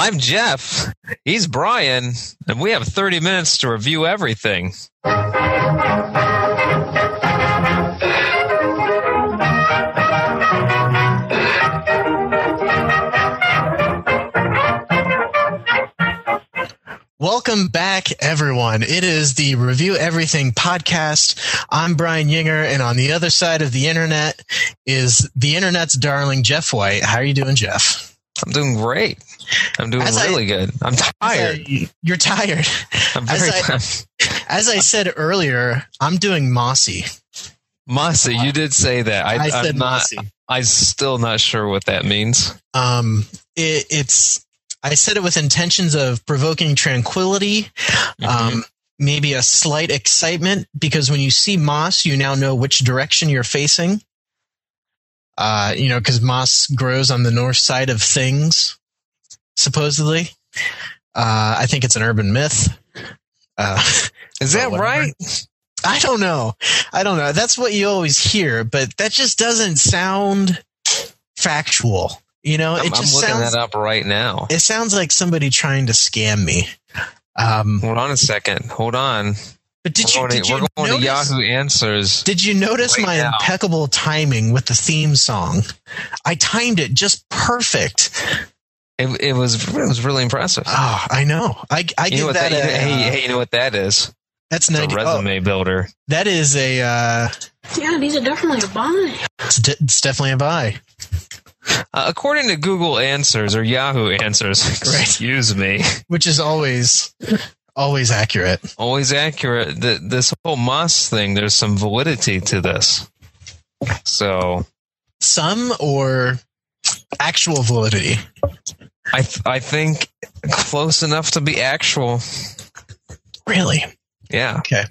I'm Jeff. He's Brian, and we have 30 minutes to review everything. Welcome back, everyone. It is the Review Everything podcast. I'm Brian Yinger, and on the other side of the internet is the internet's darling Jeff White. How are you doing, Jeff? I'm doing great. I'm doing As I- really good. I'm tired. I- you're tired. I'm very as As I said earlier, I'm doing mossy. Mossy, you did say that. I, I said I'm not. mossy. I'm still not sure what that means. Um, it, it's. I said it with intentions of provoking tranquility, Mm-hmm. um, maybe a slight excitement, because when you see moss, you now know which direction you're facing. Uh, you know, because moss grows on the north side of things, supposedly. Uh, I think it's an urban myth. Uh, Is that right? I don't know. I don't know. That's what you always hear, but that just doesn't sound factual. You know, I'm, it I'm looking sounds. that up right now. It sounds like somebody trying to scam me. Um, Hold on a second. Hold on. but did we're you did to, you we're going to notice, Yahoo Answers. did you notice right my now. impeccable timing with the theme song? I timed it just perfect. It, it was it was really impressive. Oh, I know. I I you give that, that, a, hey, uh, hey, you know what that is? that's It's a ninety. Oh, resume builder. that is a uh, Yeah, these are definitely a buy. it's, de- it's definitely a buy. Uh, according to Google Answers or Yahoo Answers, excuse me, which is always always accurate. always accurate. Th this whole Moss thing, there's some validity to this. So Some or actual validity. I th- I think close enough to be actual. Really? Yeah, Okay.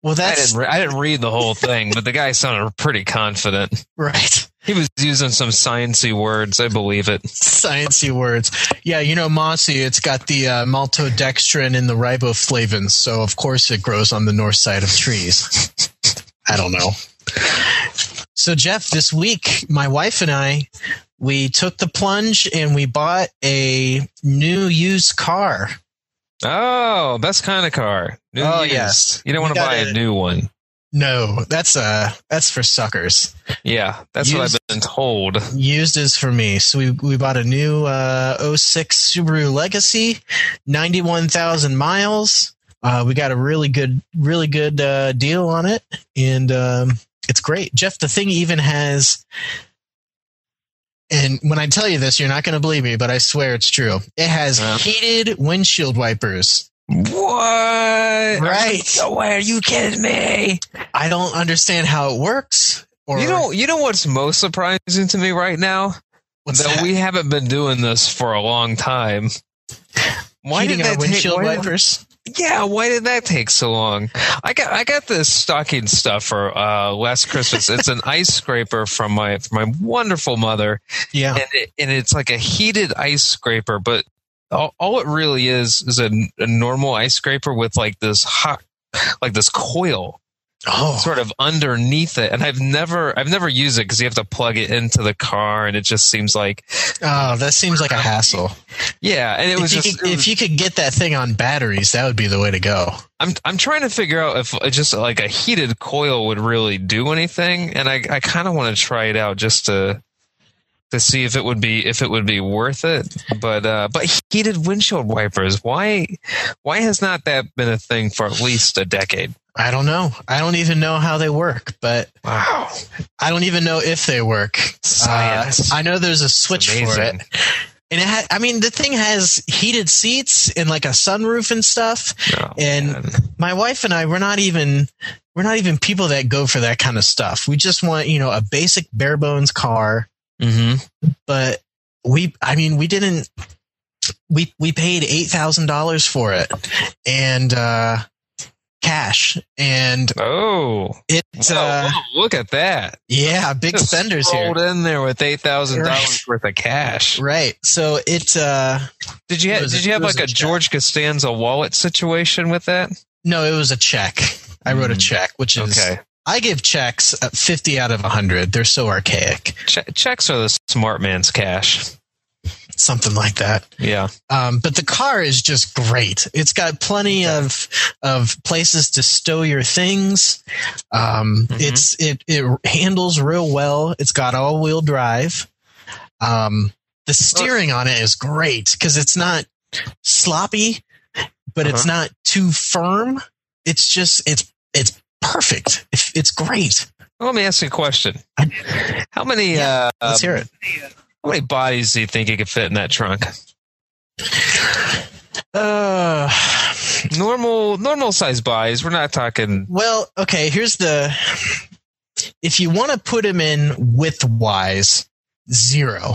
Well, I that's didn't re- I didn't read the whole thing, but the guy sounded pretty confident. right. He was using some sciency words. I believe it. Sciency words. Yeah, you know, mossy. It's got the uh, maltodextrin and the riboflavins, so of course it grows on the north side of trees. I don't know. So, Jeff, this week, my wife and I, we took the plunge and we bought a new used car. Oh, best kind of car. New Oh, used. yes. You don't want to buy a new one. No, that's uh that's for suckers. Yeah, that's what I've been told. used is for me. So we we bought a new uh 06 Subaru Legacy, 91,000 miles. Uh we got a really good really good uh deal on it and um it's great. Jeff, the thing even has and when I tell you this, you're not going to believe me, but I swear it's true. It has Yeah. heated windshield wipers. What? Right. No way. Are you kidding me? I don't understand how it works. Or You know, you know what's most surprising to me right now? what's that, that? we haven't been doing this for a long time. Why heating did our that take? windshield why wipers. Yeah, why did that take so long? I got I got this stocking stuff for uh, last Christmas. It's an ice scraper from my from my wonderful mother, Yeah. and it, and it's like a heated ice scraper, but all, all it really is is a, a normal ice scraper with like this hot, like this coil Oh. sort of underneath it. And I've never I've never used it because you have to plug it into the car, and it just seems like Oh, that seems like a hassle. yeah. And it was if, you just could, it was- if you could get that thing on batteries, that would be the way to go. I'm I'm trying to figure out if just like a heated coil would really do anything, and I I kind of want to try it out just to to see if it would be if it would be worth it. But uh, but heated windshield wipers, why why has not that been a thing for at least a decade? I don't know. I don't even know how they work, but Wow, I don't even know if they work. science! Uh, I know there's a switch for it. And it ha- I mean, the thing has heated seats and like a sunroof and stuff. Oh, And- man. My wife and I, we're not even, we're not even people that go for that kind of stuff. We just want, you know, a basic bare bones car. Mhm. But we, I mean, we didn't, we, we paid $8,000 for it and, uh, cash. And oh, it's, uh, whoa, look at that! yeah, big Just spenders here. in there with eight thousand dollars worth of cash. Right. So it, uh, Did you have, did you have like a a. George Costanza wallet situation with that? no, it was a check. I wrote a Mm. check, which is, Okay. I give checks 50 out of 100. They're so archaic. Che- checks are the smart man's cash. Something like that. Yeah. Um, but the car is just great. It's got plenty of of places to stow your things. Um, Mhm. It's it it handles real well. It's got all wheel drive. Um, the steering on it is great because it's not sloppy, but it's not too firm. It's just it's it's perfect. It's, it's great. Well, let me ask you a question. How many uh, Let's hear it. How many bodies do you think you could fit in that trunk? Uh, Normal normal size bodies. We're not talking. Well, okay, here's the if you want to put him in width wise, zero.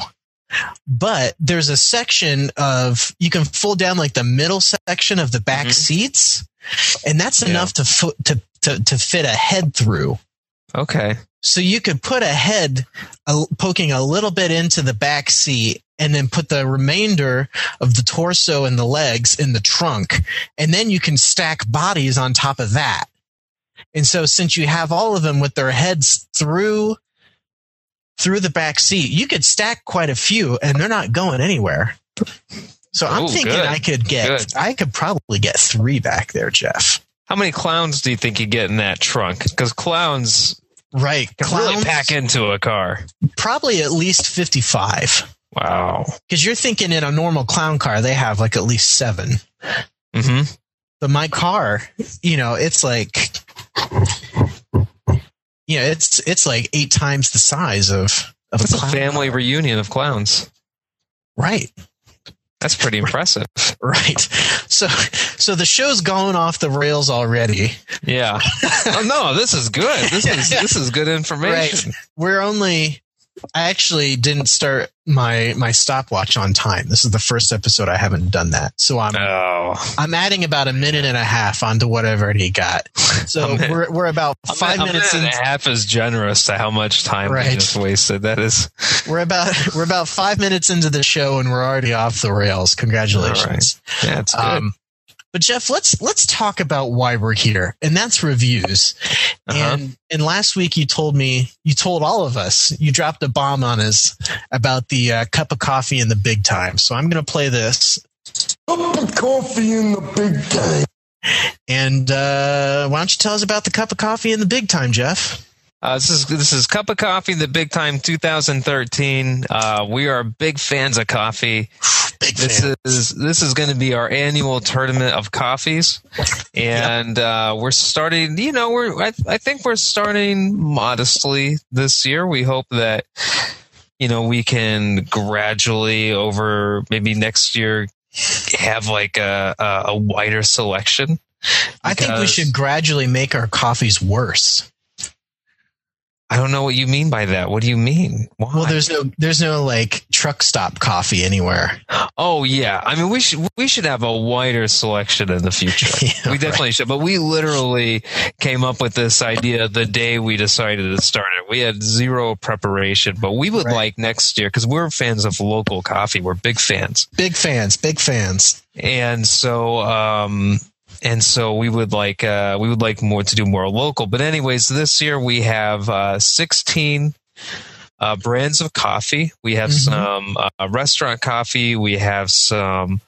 But there's a section of you can fold down like the middle section of the back Mhm. seats, and that's Yeah. enough to, to to to fit a head through. Okay. So you could put a head uh, poking a little bit into the back seat and then put the remainder of the torso and the legs in the trunk. And then you can stack bodies on top of that. And so since you have all of them with their heads through through the back seat, you could stack quite a few and they're not going anywhere. So I'm Ooh, thinking good. I could get Good. I could probably get 3 back there, Jeff. How many clowns do you think you get in that trunk? Because clowns Right. can really pack into a car. probably at least 55. Wow. Because you're thinking in a normal clown car, they have like at least seven. hmm But my car, you know, it's like, yeah, it's it's like eight times the size of of It's a a family reunion of clowns. Right, That's pretty impressive. right. So so the show's gone off the rails already. Yeah. oh no, this is good. This is this is good information. We're only. I actually didn't start my my stopwatch on time. This is the first episode I haven't done that. So I'm Oh. I'm adding about a minute and a half onto what I've already got. So we're we're about five minutes minute in. and a half is generous to how much time Right. we just wasted. That is We're about we're about five minutes into the show and we're already off the rails. Congratulations. yeah, it's good. Um, but Jeff, let's let's talk about why we're here, and that's reviews. Uh-huh. And and last week you told me you told all of us you dropped a bomb on us about the uh, cup of coffee in the big time. So I'm going to play this, Cup of coffee in the big time. and uh, why don't you tell us about the cup of coffee in the big time, Jeff? Uh, this is this is cup of coffee, the big time 2013. Uh, we are big fans of coffee. Big This fan. is this is going to be our annual tournament of coffees, and uh, we're starting. You know, we're I, I think we're starting modestly this year. We hope that you know we can gradually over maybe next year have like a a, a wider selection. I think we should gradually make our coffees worse. I don't know what you mean by that. What do you mean? Why? Well, there's no there's no like truck stop coffee anywhere. Oh yeah, I mean we should we should have a wider selection in the future. Yeah, we definitely should. But we literally came up with this idea the day we decided to start it. We had zero preparation, but we would Right. like next year because we're fans of local coffee. We're big fans, Big fans, big fans. and so um and so we would like uh we would like more to do more local. But anyways, this year we have uh 16 uh, brands of coffee. We have Mhm. some uh, restaurant coffee. We have some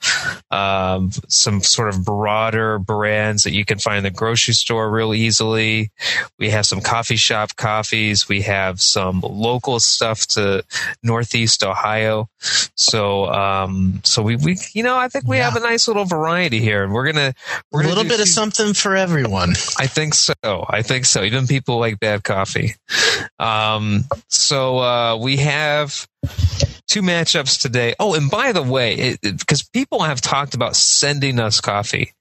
um, some sort of broader brands that you can find in the grocery store real easily. We have some coffee shop coffees. We have some local stuff to Northeast Ohio. So um, so we, we you know I think we Yeah. have a nice little variety here, and we're gonna A we're gonna little bit of something for everyone. I think so. I think so. Even people like bad coffee. Um, so uh, we have two matchups today. Oh, and by the way, because people have talked about sending us coffee.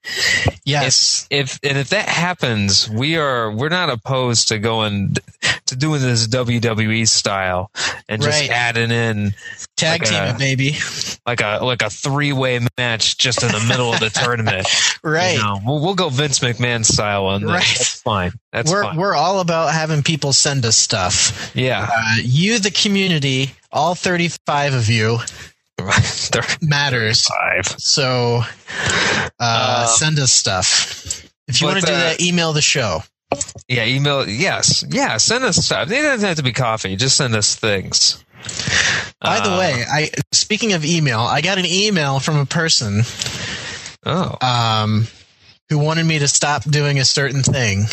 Yes. If and if that happens, we are we're not opposed to going to doing this WWE style and just Right. adding in Tag like team a- baby. like a like a three way match just in the middle of the tournament. Right. You know, we'll, we'll go Vince McMahon style on this. Right. That's fine. That's we're fine. we're all about having people send us stuff. yeah. Uh, you, the community, all 35 of you matters. five. So uh, Uh, send us stuff. If you want to do uh, that, email the show. Yeah, email. Yes. Yeah, send us stuff. It doesn't have to be coffee. Just send us things. By the Uh, way, I speaking of email, I got an email from a person oh, um, who wanted me to stop doing a certain thing.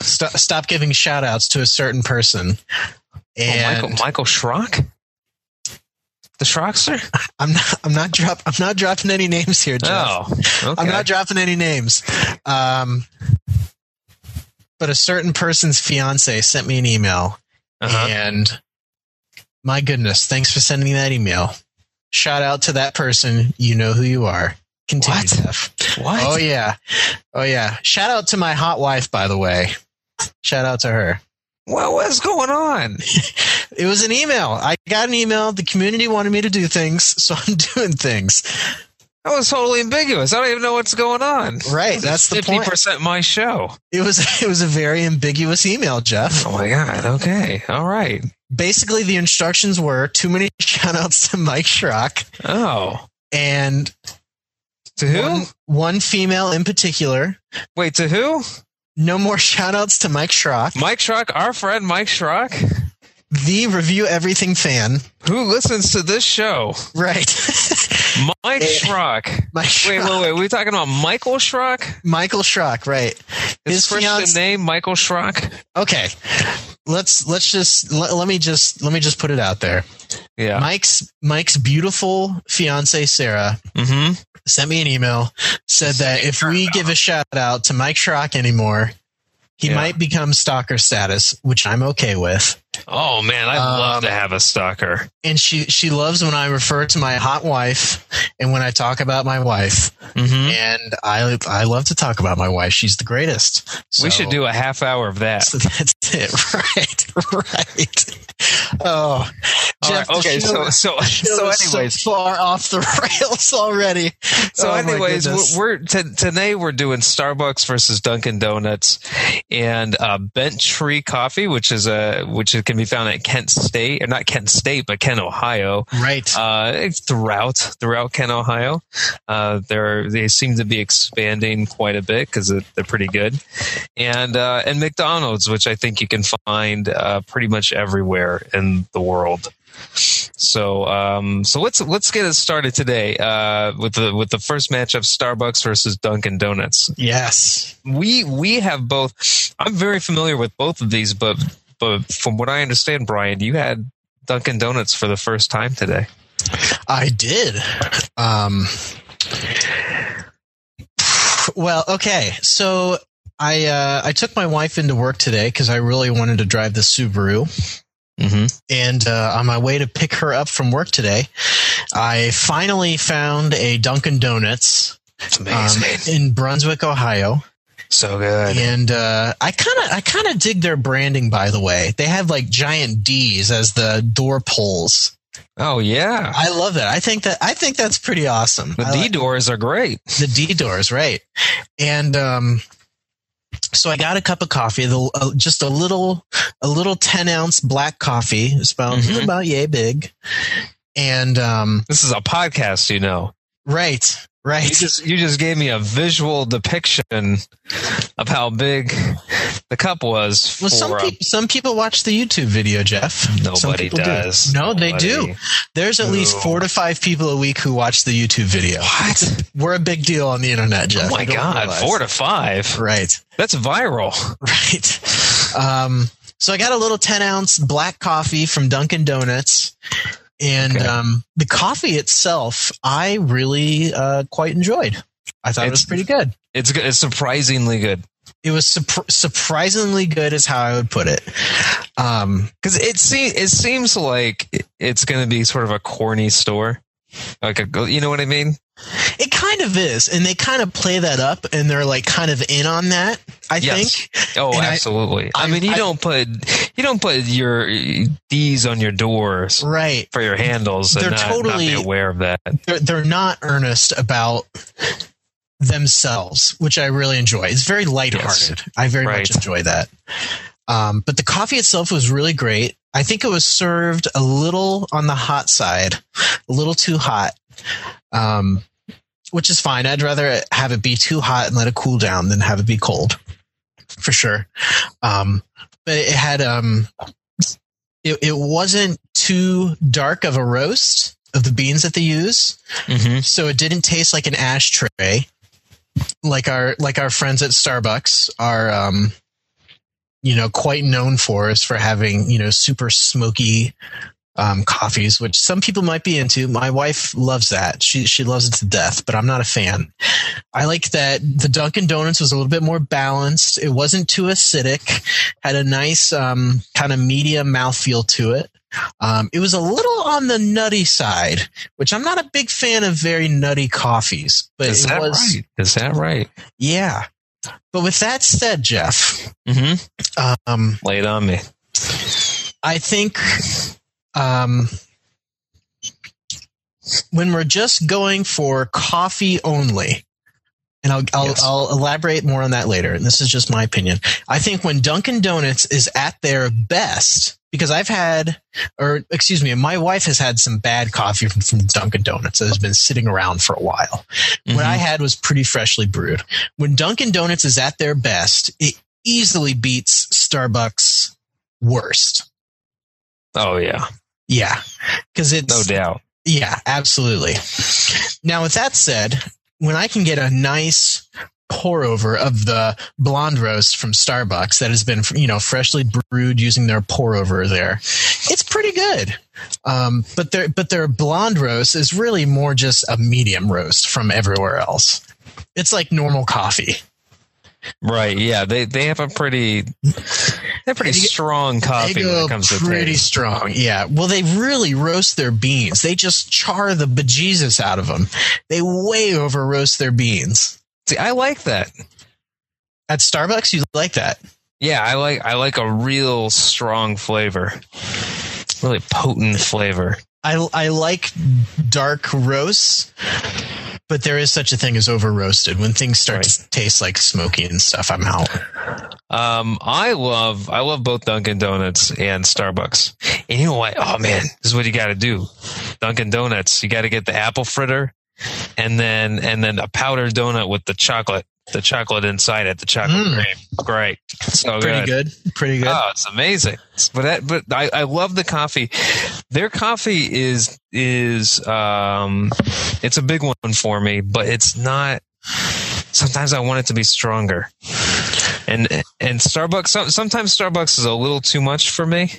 Stop, stop giving shout outs to a certain person. oh, Michael Michael Schrock, the Schrockster. I'm not I'm not drop I'm not dropping any names here, Jeff. Oh, okay. I'm not dropping any names. Um, but a certain person's fiance sent me an email, Uh-huh. and my goodness, thanks for sending that email. Shout out to that person. You know who you are. Continue, What? Jeff. What? Oh yeah, oh yeah. Shout out to my hot wife, by the way. Shout out to her. Well, what's going on? It was an email. I got an email. The community wanted me to do things, so I'm doing things. That was totally ambiguous. I don't even know what's going on. Right, that's the Fifty point. percent my show. It was it was a very ambiguous email, Jeff. Oh my god. Okay. All right. basically the instructions were too many shout outs to Mike Schrock Oh. and To who? one, one female in particular. Wait, to who? No more shout outs to Mike Schrock, Mike Schrock, our friend Mike Schrock, the review everything fan. who listens to this show. Right. Mike Schrock. Mike Wait, Schrock. wait, wait. We're talking about Michael Schrock? Michael Schrock, right. His, His Christian fiance- name, Michael Schrock. Okay. Let's let's just let, let me just let me just put it out there. Yeah. Mike's Mike's beautiful fiance Sarah mm-hmm. sent me an email said that if we give a shout out to Mike Schrock anymore, he Yeah. might become stalker status, which I'm okay with. Oh man, I'd love Um, to have a stalker. And she she loves when I refer to my hot wife and when I talk about my wife. Mm-hmm. And I I love to talk about my wife. She's the greatest. we should do a half hour of that. So that's it. Right. Right. Oh, Jeff, the okay, show- so so so anyways, so far off the rails already. So, Oh, anyways, we're, we're t- today we're doing Starbucks versus Dunkin' Donuts and uh, Bent Tree Coffee, which is a which can be found at Kent State, or not Kent State, but Kent, Ohio. right. Uh, throughout throughout Kent, Ohio. Uh, they seem to be expanding quite a bit because they're pretty good, and uh, and McDonald's, which I think you can find uh, pretty much everywhere in the world. So um, so let's let's get it started today uh, with the with the first matchup: Starbucks versus Dunkin' Donuts. yes. We we have both. I'm very familiar with both of these, but but from what I understand, Brian, you had Dunkin' Donuts for the first time today. I did. Um, well, okay. So I uh, I took my wife into work today because I really wanted to drive the Subaru. Mm-hmm. And uh, on my way to pick her up from work today, I finally found a Dunkin' Donuts um, in Brunswick, Ohio. So good. And uh, I kind of I kind of dig their branding. By the way, they have like giant D's as the door pulls. Oh yeah. I love that. I think that I think that's pretty awesome. The I D like- doors are great. the D doors, right? And um, so I got a cup of coffee, the, uh, just a little, a little ten ounce black coffee. It's about Mhm. about yay big, and um, This is a podcast, you know. Right, right. You just you just gave me a visual depiction of how big the cup was for well, some people some people watch the YouTube video, Jeff. Nobody people do. does. No, they do. There's at least four to five people a week who watch the YouTube video. What? We're a big deal on the internet, Jeff. Oh my god, realize. four to five. Right. That's viral. Right. Um, so I got a little 10 ounce black coffee from Dunkin' Donuts. And Okay. um, the coffee itself, I really uh, quite enjoyed. I thought it was It's- pretty good. It's good. It's surprisingly good It was surp- surprisingly good, is how I would put it. Um, because it seems it seems like it's going to be sort of a corny store. Like a, you know what I mean? It kind of is, and they kind of play that up, and they're like kind of in on that. I Yes. think. Oh, And absolutely. I, I- mean, you I- don't put you don't put your D's on your doors Right. for your handles They're not, not totally- be aware of that. they're, they're not earnest about themselves, which I really enjoy. It's very lighthearted. I very Right. much enjoy that. Um, but the coffee itself was really great. I think it was served a little on the hot side, a little too hot, um, which is fine. I'd rather have it be too hot and let it cool down than have it be cold, for sure. Um, but it had um, it, it wasn't too dark of a roast of the beans that they use, Mm-hmm. so it didn't taste like an ashtray, like our like our friends at Starbucks are, um, you know, quite known for is for having you know super smoky um, coffees, which some people might be into. My wife loves that; she she loves it to death, but I'm not a fan. I like that the Dunkin' Donuts was a little bit more balanced. It wasn't too acidic, had a nice um, kind of medium mouthfeel to it. Um, it was a little on the nutty side, which I'm not a big fan of very nutty coffees, but Is it that was, right? Is that right? yeah. But with that said, Jeff, Mm-hmm. um, Lay it on me. I think um, when we're just going for coffee only, and I'll I'll, Yes. I'll elaborate more on that later. And this is just my opinion. I think when Dunkin' Donuts is at their best, because I've had, or excuse me, my wife has had some bad coffee from, from Dunkin' Donuts that has been sitting around for a while. What I had was pretty freshly brewed. When Dunkin' Donuts is at their best, it easily beats Starbucks worst. Oh yeah, Yeah, because it's no doubt. yeah, absolutely. Now, with that said, when I can get a nice pour over of the blonde roast from Starbucks that has been, you know, freshly brewed using their pour over there, it's pretty good. Um, but their but their blonde roast is really more just a medium roast from everywhere else. It's like normal coffee. Right? Yeah, they they have a pretty they're pretty strong coffee they when it comes to pretty strong. Yeah. Well, they really roast their beans. They just char the bejesus out of them. They way over roast their beans. See, I like that. At Starbucks, you like that? Yeah, I like I like a real strong flavor, really potent flavor. I I like dark roasts, but there is such a thing as over roasted. When things start to taste like smoky and stuff, I'm out. Um, I love I love both Dunkin' Donuts and Starbucks. And you know what? Oh man, this is what you got to do. Dunkin' Donuts, you got to get the apple fritter, and then and then a powdered donut with the chocolate, the chocolate inside it, the chocolate Mm. cream. Great, so Pretty good. Pretty good. Oh, it's amazing. But that, but I, I love the coffee. Their coffee is is um, it's a big one for me, but it's not. Sometimes I want it to be stronger. And and Starbucks sometimes Starbucks is a little too much for me,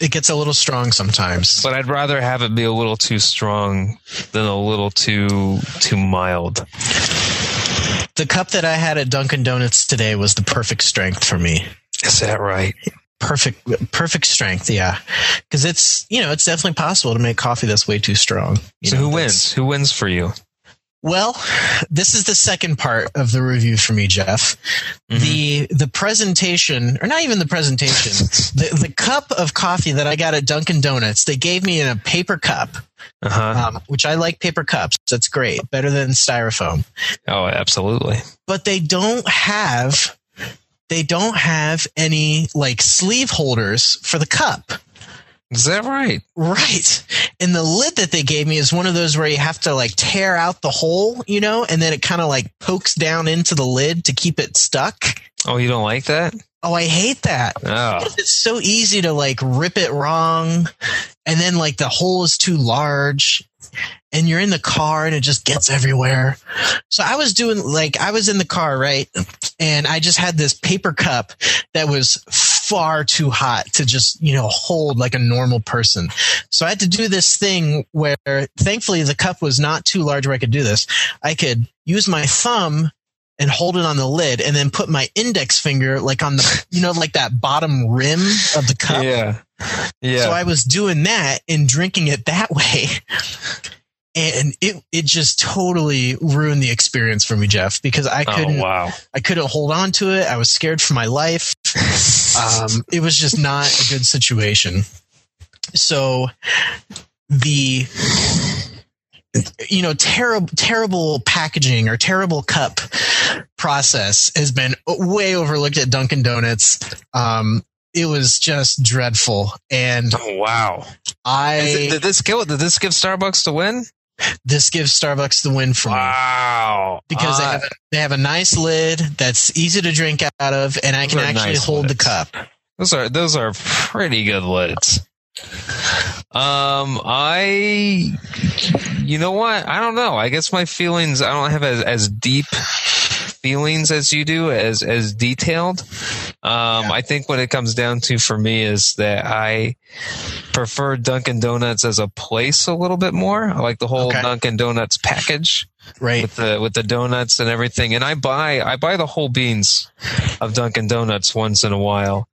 It gets a little strong sometimes. but I'd rather have it be a little too strong than a little too too mild. The cup that I had at Dunkin' Donuts today was the perfect strength for me. Is that right? Perfect, perfect strength. Yeah, because it's you know it's definitely possible to make coffee that's way too strong. You So know, who wins? Who wins for you? Well, this is the second part of the review for me, Jeff. Mm-hmm. The the presentation, or not even the presentation, the the cup of coffee that I got at Dunkin' Donuts, they gave me in a paper cup, Uh huh. um, which I like paper cups. That's great, better than styrofoam. Oh, absolutely. But they don't have they don't have any like sleeve holders for the cup. Is that right? Right. And the lid that they gave me is one of those where you have to like tear out the hole, you know, and then it kind of like pokes down into the lid to keep it stuck. Oh, you don't like that? Oh, I hate that. Oh. It's so easy to like rip it wrong. And then like the hole is too large and you're in the car and it just gets everywhere. So I was doing like, I was in the car, right? And I just had this paper cup that was far too hot to just, you know, hold like a normal person. So I had to do this thing where thankfully the cup was not too large where I could do this. I could use my thumb and hold it on the lid and then put my index finger like on the, you know, like that bottom rim of the cup. Yeah. Yeah. So I was doing that and drinking it that way. And it, it just totally ruined the experience for me, Jeff, because I couldn't, oh, wow. I couldn't hold on to it. I was scared for my life. Um, it was just not a good situation. So the, you know, terrible, terrible packaging or terrible cup process has been way overlooked at Dunkin' Donuts. Um, it was just dreadful. And Oh, wow. I, it- did this give, did this give Starbucks the win? This gives Starbucks the win for me. Wow. because they Ah, have a, they have a nice lid that's easy to drink out of, and I can actually nice hold the cup. Those are those are pretty good lids. Um, I, you know what? I don't know. I guess my feelings. I don't have as, as deep feelings as you do, as as detailed. Um, I think what it comes down to for me is that I prefer Dunkin' Donuts as a place a little bit more. I like the whole Okay. Dunkin' Donuts package Right. with the with the donuts and everything. And I buy I buy the whole beans of Dunkin' Donuts once in a while.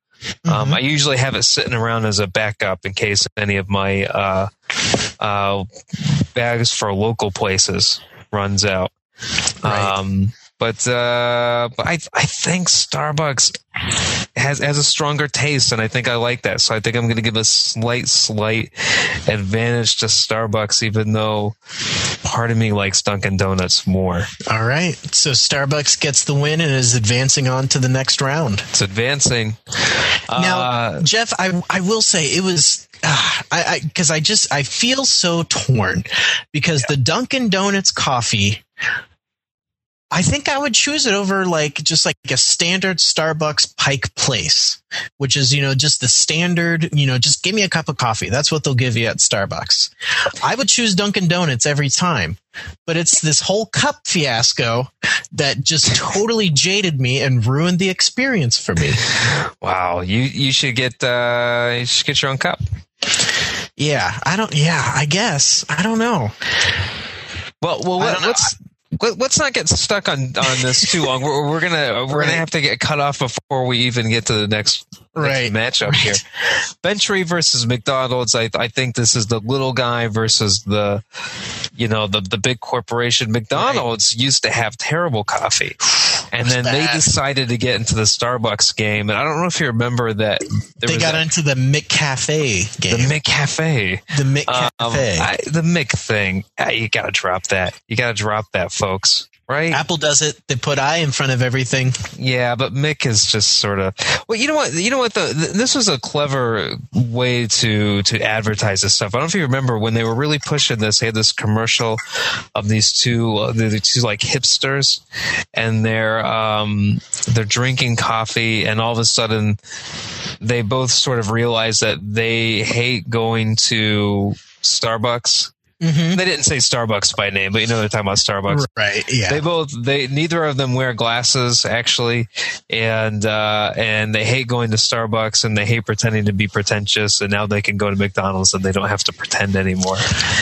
Um, I usually have it sitting around as a backup in case any of my uh, uh, bags for local places runs out. Right. Um, but uh, but I I think Starbucks has has a stronger taste, and I think I like that. So I think I'm going to give a slight slight advantage to Starbucks, even though part of me likes Dunkin' Donuts more. All right. So Starbucks gets the win and is advancing on to the next round. It's advancing. Now, Uh, Jeff, I I will say it was ah, I because I, just I feel so torn because the Dunkin' Donuts coffee. I think I would choose it over like just like a standard Starbucks Pike Place, which is you know just the standard you know just give me a cup of coffee. That's what they'll give you at Starbucks. I would choose Dunkin' Donuts every time, but it's this whole cup fiasco that just totally jaded me and ruined the experience for me. wow, you you should get uh, you should get your own cup. Yeah, I don't. Yeah, I guess I don't know. Well, well, let, let's let, let's not get stuck on on this too long. We're, we're gonna we're Right. gonna have to get cut off before we even get to the next, Right. next matchup here. Bent Tree versus McDonald's. I I think this is the little guy versus the you know the the big corporation. McDonald's used to have terrible coffee. And then they decided to get into the Starbucks game, and I don't know if you remember that they got that- into the McCafe the game. The Mick Cafe. The McCafe. Um, I, the Mick thing, ah, you gotta drop that. You gotta drop that, folks. Right? Apple does it. They put I in front of everything. Yeah, but Mick is just sort of. Well, you know what? You know what? The, th this was a clever way to to advertise this stuff. I don't know if you remember when they were really pushing this. They had this commercial of these two, uh, the the two like hipsters, and they're um they're drinking coffee, and all of a sudden they both sort of realize that they hate going to Starbucks. Mm-hmm. They didn't say Starbucks by name, but you know they're talking about Starbucks. Right. Yeah. They both they neither of them wear glasses actually, and uh, and they hate going to Starbucks and they hate pretending to be pretentious. And now they can go to McDonald's and they don't have to pretend anymore.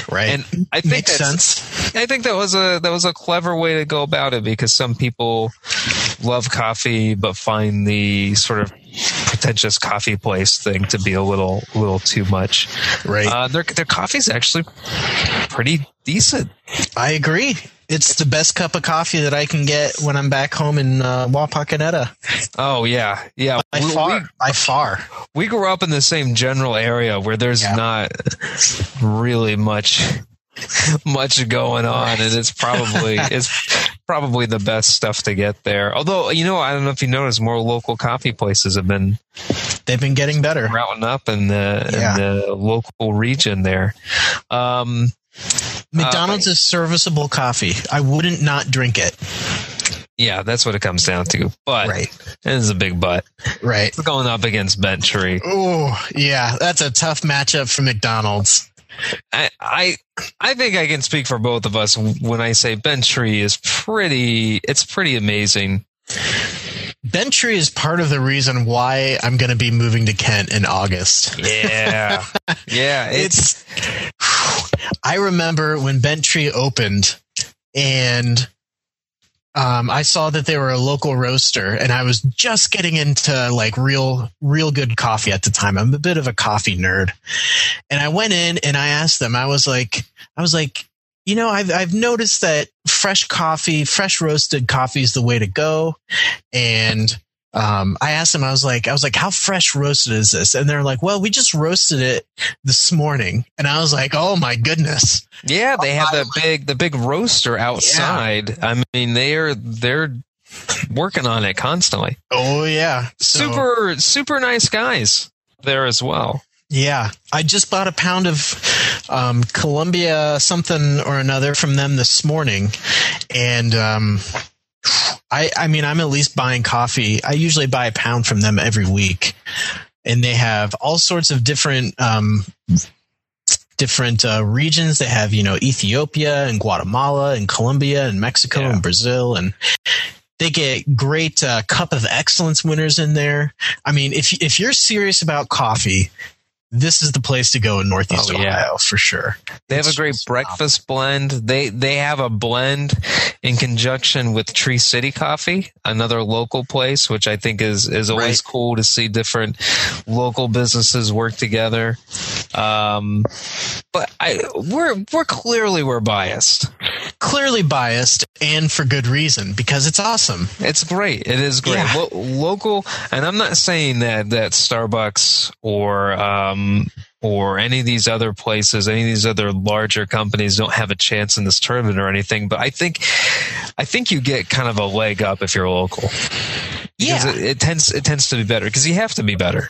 right. And I think Makes sense. I think that was a that was a clever way to go about it because some people love coffee but find the sort of pretentious coffee place thing to be a little little too much. Right. Uh, their their coffee's actually pretty decent. I agree. It's the best cup of coffee that I can get when I'm back home in uh, Wapakoneta. Oh yeah, yeah. By We- far. we- by far. we grew up in the same general area where there's Yeah. not really much much going on and it's probably it's probably the best stuff to get there although you know i don't know if you noticed more local coffee places have been They've been getting better. routing up in the Yeah. in the local region there um McDonald's is serviceable coffee. I wouldn't not drink it. yeah that's what it comes down to but Right. it is a big but Right. We're going up against Bent Tree. Oh, yeah. That's a tough matchup for McDonald's. I, I I think I can speak for both of us when I say Bent Tree is pretty. It's pretty amazing. Bent Tree is part of the reason why I'm going to be moving to Kent in August. Yeah, yeah. It's It's. I remember when Bent Tree opened, and um, I saw that they were a local roaster, and I was just getting into like real, real good coffee at the time. I'm a bit of a coffee nerd, and I went in and I asked them. I was like, I was like, you know, I've I've noticed that fresh coffee, fresh roasted coffee is the way to go, and um, I asked them, I was like, I was like, how fresh roasted is this? And they're like, well, we just roasted it this morning. And I was like, oh my goodness. yeah. They have the big the big roaster outside. I mean, they're they're working on it constantly. Oh yeah. So, super super nice guys there as well. Yeah. I just bought a pound of um, Colombia something or another from them this morning. And um, I, I mean, I'm at least buying coffee. I usually buy a pound from them every week. and they have all sorts of different um, different uh, regions. They have you know Ethiopia and Guatemala and Colombia and Mexico Yeah. and Brazil and. They get great uh, cup of excellence winners in there. I mean, if if you're serious about coffee, this is the place to go in Northeast Oh, yeah. Ohio for sure. They have a great breakfast blend. They they have a blend in conjunction with Tree City Coffee, another local place, which I think is is always Right. cool to see different local businesses work together. Um, but I we're we're clearly we're biased. clearly biased and for good reason because it's awesome. It's great. It is great. Yeah. Lo- local, and I'm not saying that that Starbucks or um, or any of these other places, any of these other larger companies don't have a chance in this tournament or anything. But I think I think you get kind of a leg up if you're local. Because Yeah. it, it tends it tends to be better because you have to be better.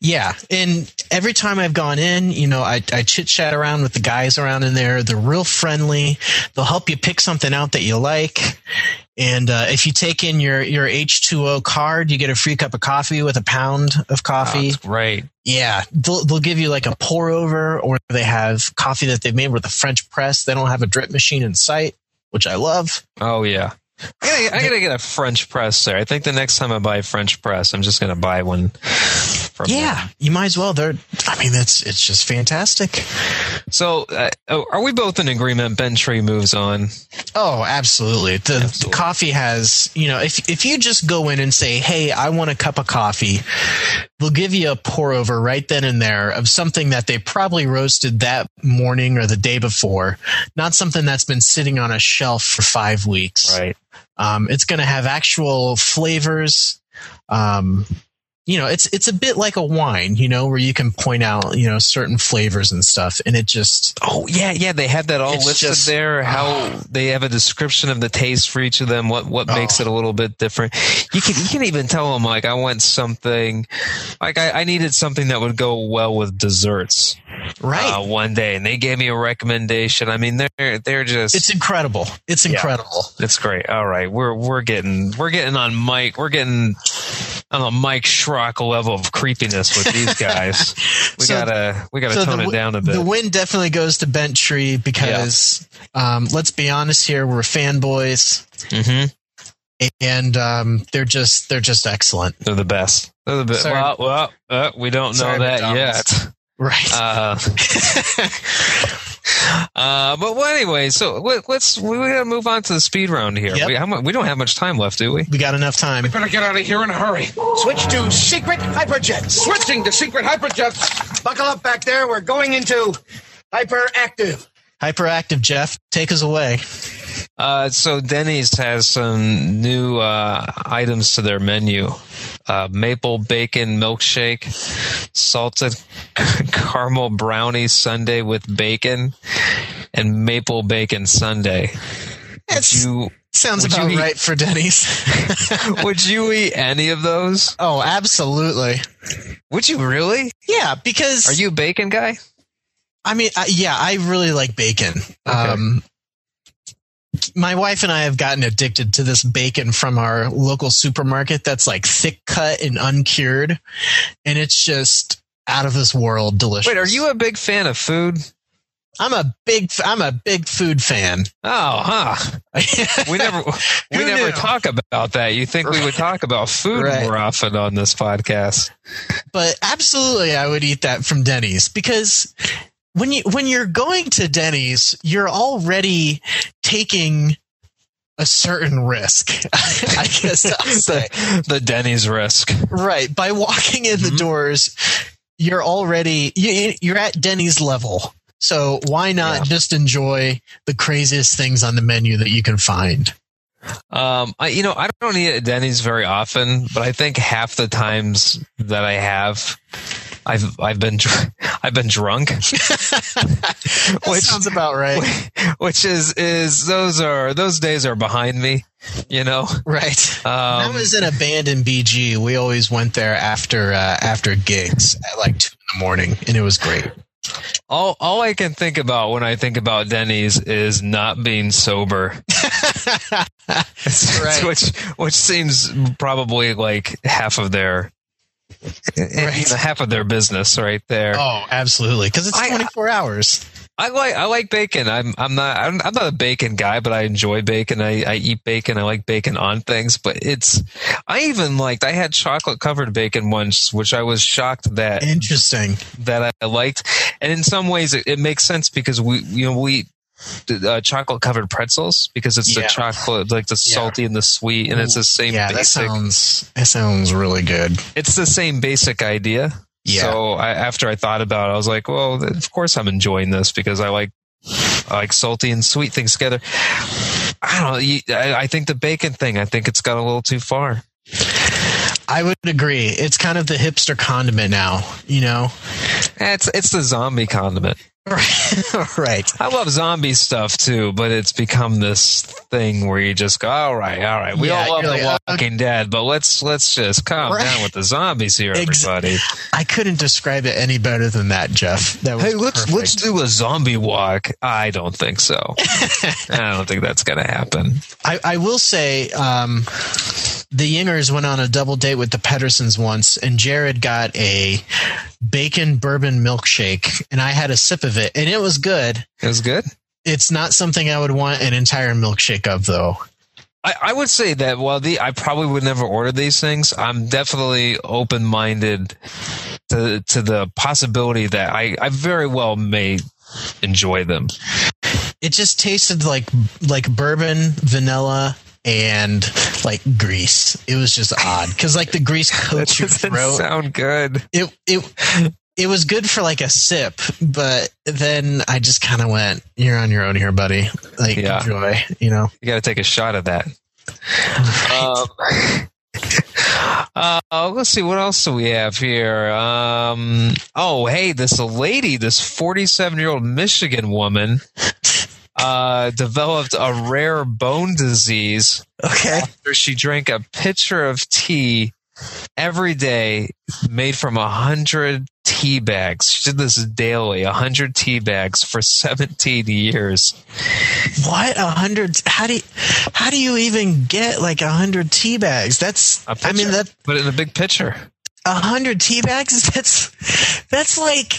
Yeah. And every time I've gone in, you know, I, I chit chat around with the guys around in there. They're real friendly. They'll help you pick something out that you like. And uh, if you take in your, your H2O card, you get a free cup of coffee with a pound of coffee. That's great. Yeah, they'll, they'll give you like a pour over, or they have coffee that they've made with a French press. They don't have a drip machine in sight, which I love. Oh yeah. I gotta, I gotta get a French press there. I think the next time I buy a French press, I'm just gonna buy one. From them. Yeah, you might as well. They're, I mean, it's it's just fantastic. So, uh, are we both in agreement? Bent Tree moves on. Oh, absolutely. The, Absolutely. the coffee has, you know, if if you just go in and say, "Hey, I want a cup of coffee," they'll give you a pour over right then and there of something that they probably roasted that morning or the day before, not something that's been sitting on a shelf for five weeks. Right. Um, it's going to have actual flavors. Um, you know, it's it's a bit like a wine, you know, where you can point out, you know, certain flavors and stuff, and it just Oh yeah, yeah. They had that all listed just- there. How they have a description of the taste for each of them. What what makes Oh. it a little bit different. You can you can even tell them like I want something like I, I needed something that would go well with desserts. right. Uh, one day, and they gave me a recommendation. I mean, they're they're just it's incredible. It's incredible. It's great. All right, we're we're getting we're getting on Mike. We're getting on a Mike Schrock level of creepiness with these guys. We So- gotta we gotta So tone the, it down a bit. the win definitely goes to Bent Tree because, um, let's be honest here, we're fanboys, hmm and um, they're just they're just excellent. They're the best. They're the best. Well, well, uh, we don't know Sorry, that McDonald's. yet. Right. Uh, uh, but well, anyway, so let, let's we, we gotta move on to the speed round here. Yep. We, how we don't have much time left, do we? we got enough time. We Better get out of here in a hurry. Switch to secret hyperjet. Switching to secret hyperjets. Buckle up back there. We're going into hyperactive. Hyperactive Jeff, take us away. Uh, so Denny's has some new uh, items to their menu: uh, maple bacon milkshake, salted caramel brownie sundae with bacon, and maple bacon sundae. Would you Sounds about eat- right for Denny's. would you eat any of those? oh, absolutely. Would you really? Yeah, because Are you a bacon guy? I mean, I, yeah, I really like bacon. Um, my wife and I have gotten addicted to this bacon from our local supermarket that's like thick cut and uncured, and it's just out of this world delicious. Wait, are you a big fan of food? I'm a big, I'm a big food fan. Oh, huh. We never we never knew? talk about that. You think we would talk about food Right. more often on this podcast? but absolutely I would eat that from Denny's because when you when you're going to Denny's, you're already taking a certain risk. I guess I'll say. the Denny's risk. Right. By walking in the Mhm. doors, you're already you, you're at Denny's level. So why not Yeah. just enjoy the craziest things on the menu that you can find? Um, I, you know, I don't eat at Denny's very often, but I think half the times that I have, I've I've been dr- I've been drunk, That Which- sounds about right. which is is those are those days are behind me. You know, Right. When I um, was in a band in BG, we always went there after uh, after gigs at like two in the morning, and it was great. all all I can think about when I think about Denny's is not being sober, Right. which which seems probably like half of their know, half of their business right there. Oh, absolutely, because it's I- 24 hours. I like I like bacon. I'm I'm not I'm, I'm not a bacon guy, but I enjoy bacon. I, I eat bacon. I like bacon on things, but it's I even liked I had chocolate covered bacon once, which I was shocked that Interesting. that I liked. And in some ways, it, it makes sense because we you know we uh, chocolate covered pretzels because it's Yeah. the chocolate like the Yeah. salty and the sweet, and it's the same Yeah, that sounds that sounds really good. it's the same basic idea. Yeah. So I, after I thought about it, I was like, well, of course I'm enjoying this because I like I like salty and sweet things together. I don't know. you- I, I think the bacon thing. I think it's got a little too far. I would agree. It's kind of the hipster condiment now, you know. It's it's the zombie condiment. right. I love zombie stuff too, but it's become this thing where you just go, all right, all right. We Yeah, all love The like, Walking Dead, but let's let's just calm Right. down with the zombies here, Ex- everybody. I couldn't describe it any better than that, Jeff. That was Hey, let's perfect. let's do a zombie walk. I don't think so. I don't think that's gonna happen. I, I will say, um, the Yingers went on a double date with the Pedersons once, and Jared got a bacon bourbon milkshake, and I had a sip of it, and it was good. It was good. It's not something I would want an entire milkshake of, though. I, I would say that while the I probably would never order these things, I'm definitely open minded to to the possibility that I, I very well may enjoy them. It just tasted like like bourbon, vanilla, and like grease. It was just odd because like the grease coats your doesn't throat. sound good. it it it was good for like a sip, but then I just kind of went, "You're on your own here, buddy. Like Yeah. enjoy." You know. You got to take a shot of that. Um, uh, let's see what else do we have here. Um, oh, hey, this lady, this 47 year old Michigan woman, uh, developed a rare bone disease Okay. after she drank a pitcher of tea every day made from a hundred tea bags. She did this daily, a hundred tea bags for 17 years. What a hundred? How do you, how do you even get like a hundred tea bags? That's I mean that Put it in a big pitcher. A hundred tea bags. That's that's like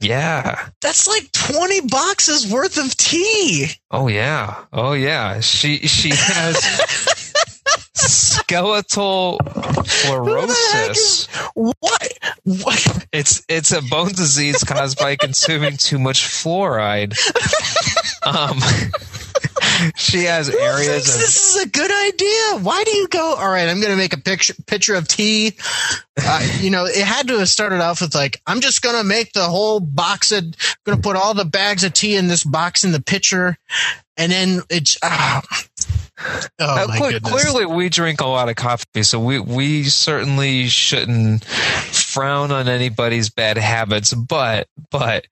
Yeah. that's like twenty boxes worth of tea. Oh yeah. Oh yeah. She she has skeletal fluorosis. is what? What? It's it's a bone disease caused by consuming too much fluoride. Um, she has Who thinks areas of this is a good idea? Why do you go? All right, I'm going to make a picture picture of tea. Uh, you know, it had to have started off with like, I'm just going to make the whole box of, going to put all the bags of tea in this box in the pitcher, and then it's ah. Oh Uh, goodness! clearly, we drink a lot of coffee, so we we certainly shouldn't frown on anybody's bad habits. But but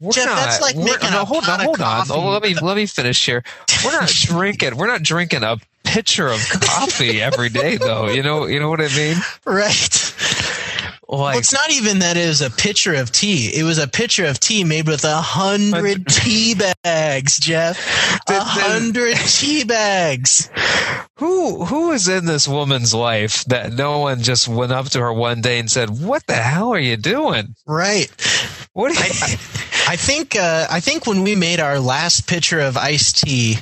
we're Jeff, not. that's like we're- no, hold on, hold on. Oh, let me let me finish here. We're not drinking. We're not drinking a pitcher of coffee every day, though. You know you know what I mean? right. Well, it's not even that it was a pitcher of tea. It was a pitcher of tea made with a hundred tea bags, Jeff. A hundred tea bags. who who is in this woman's life that no one just went up to her one day and said, "What the hell are you doing? Right. What?" Are you, I think uh, I think when we made our last pitcher of iced tea,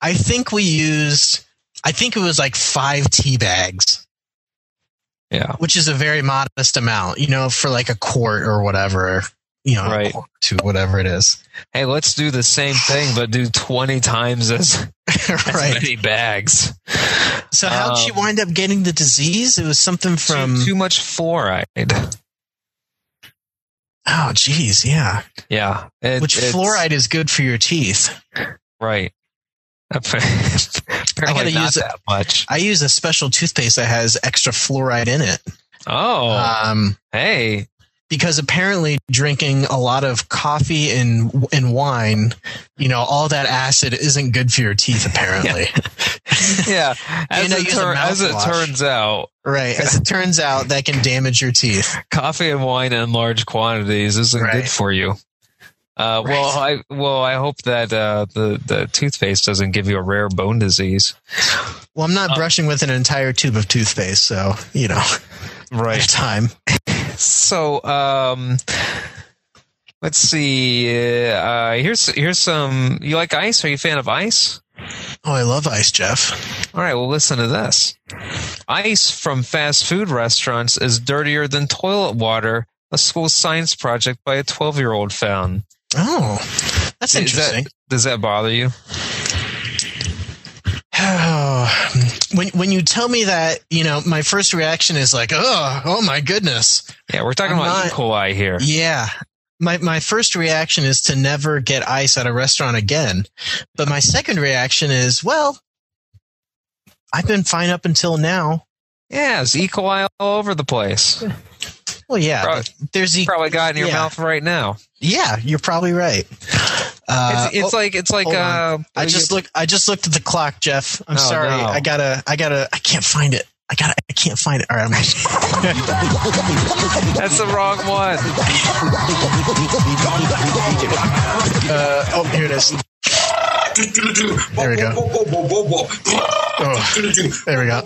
I think we used I think it was like five tea bags, yeah. which is a very modest amount, you know, for like a quart or whatever, you know, Right. to whatever it is. Hey, let's do the same thing, but do twenty times as, as right. many bags. So how'd she Um, wind up getting the disease? It was something from too, too much fluoride. oh geez, yeah. Yeah, it- Which fluoride is good for your teeth. right? Apparently gotta not use that much. I use a special toothpaste that has extra fluoride in it. Oh, Um, hey, because apparently drinking a lot of coffee and and wine, you know, all that acid isn't good for your teeth. Apparently, yeah. As, it, use a tur- as it turns out, right? As it turns out, that can damage your teeth. coffee and wine in large quantities isn't Right. good for you. Uh, well, I well I hope that uh, the the toothpaste doesn't give you a rare bone disease. Well, I'm not Uh, brushing with an entire tube of toothpaste, so you know. Right. time. So, um, let's see. Uh, here's here's some. You like ice? Are you a fan of ice? Oh, I love ice, Jeff. All right. Well, listen to this. Ice from fast food restaurants is dirtier than toilet water. A school science project by a 12 year old found. Oh, that's Is interesting. That, does that bother you? when when you tell me that, you know, my first reaction is like, oh, oh my goodness. Yeah, we're talking I'm about not- E. coli here. Yeah. My my first reaction is to never get ice at a restaurant again. But my second reaction is, well, I've been fine up until now. Yeah, it's E. coli all over the place. Well, yeah, Probably- there's e- Probably got in your Yeah. mouth right now. yeah, you're probably right. Uh, It's, it's oh, like it's like uh. I just look. I just looked at the clock, Jeff. I'm Oh, sorry. no. I gotta. I gotta. I can't find it. I gotta. I can't find it. All right. I'm that's the wrong one. uh, oh, here it is. There we go. Oh, there we go.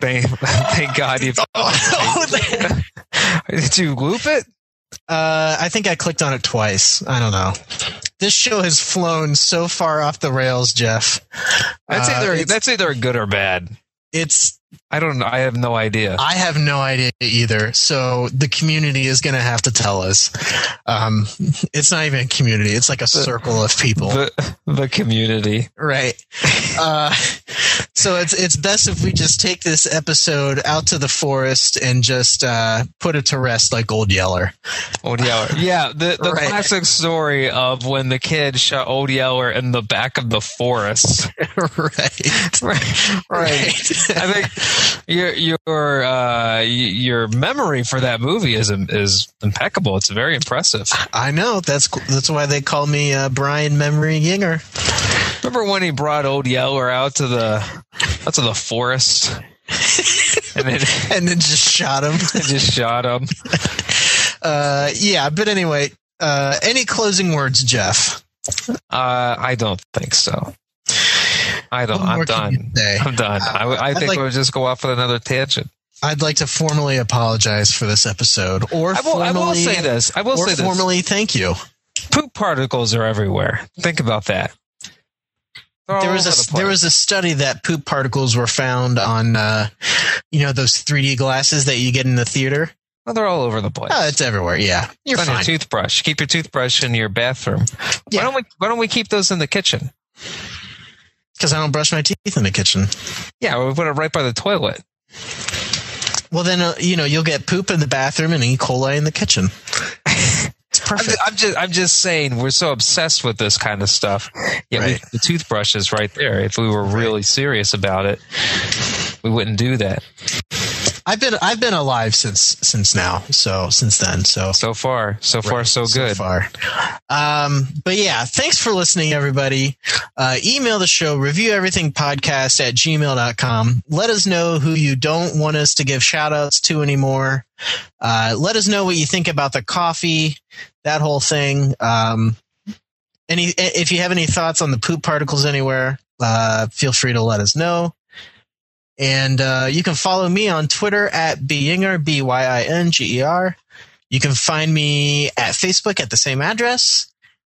Thank, thank God you. Oh, Did you loop it? Uh, I think I clicked on it twice. I don't know. This show has flown so far off the rails, Jeff. That's Uh, either that's either good or bad. It's. I don't know. I have no idea. I have no idea either. So the community is going to have to tell us. Um, it's not even a community. It's like a circle of people. The the community. Right. Uh, so it's it's best if we just take this episode out to the forest and just uh, put it to rest like Old Yeller. Old Yeller. Yeah, the the Right. classic story of when the kid shot Old Yeller in the back of the forest. right. right. Right. I think your your uh, your memory for that movie is is impeccable. It's very impressive. I know. That's that's why they call me uh, Brian Memory Yinger. Remember when he brought Old Yeller out to the out to the forest and then And then just shot him. just shot him? Uh, yeah. But anyway, uh, any closing words, Jeff? Uh, I don't think so. I don't. I'm done. I'm done. I, I think like- we'll just go off with another tangent. I'd like to formally apologize for this episode, or I will, I will say this. I will or say this. formally thank you. Poop particles are everywhere. Think about that. They're there was a the there was a study that poop particles were found on uh, you know those 3D glasses that you get in the theater. Oh, they're all over the place. Oh, it's everywhere. Yeah, you're It's on fine. your toothbrush. Keep your toothbrush in your bathroom. Yeah. Why don't we Why don't we keep those in the kitchen? Because I don't brush my teeth in the kitchen. Yeah, we put it right by the toilet. Well, then uh, you know you'll get poop in the bathroom and E. coli in the kitchen. It's I'm perfect. just, I'm just I'm just saying we're so obsessed with this kind of stuff. Yeah, we, Right. the toothbrush is right there. If we were really serious about it, we wouldn't do that. I've been I've been alive since since now. So since then. So So far, so far, so good. far. Um, but yeah, thanks for listening, everybody. Uh, email the show, review everything podcast at gmail.com. Let us know who you don't want us to give shout outs to anymore. Uh, let us know what you think about the coffee, that whole thing. Um, any, if you have any thoughts on the poop particles anywhere, uh, feel free to let us know. And uh, you can follow me on Twitter at Byinger, B Y I N G E R. You can find me at Facebook at the same address.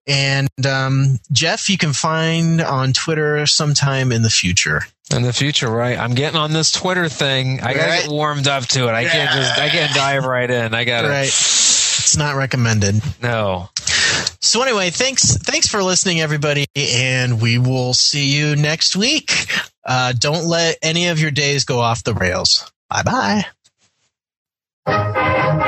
And um, Jeff, you can find on Twitter sometime in the future. In the future, right? I'm getting on this Twitter thing. I gotta Right. get warmed up to it. I can't just I can't dive right in. I gotta Right. It's not recommended. no. So anyway, thanks thanks for listening, everybody, and we will see you next week. Uh, don't let any of your days go off the rails. Bye bye.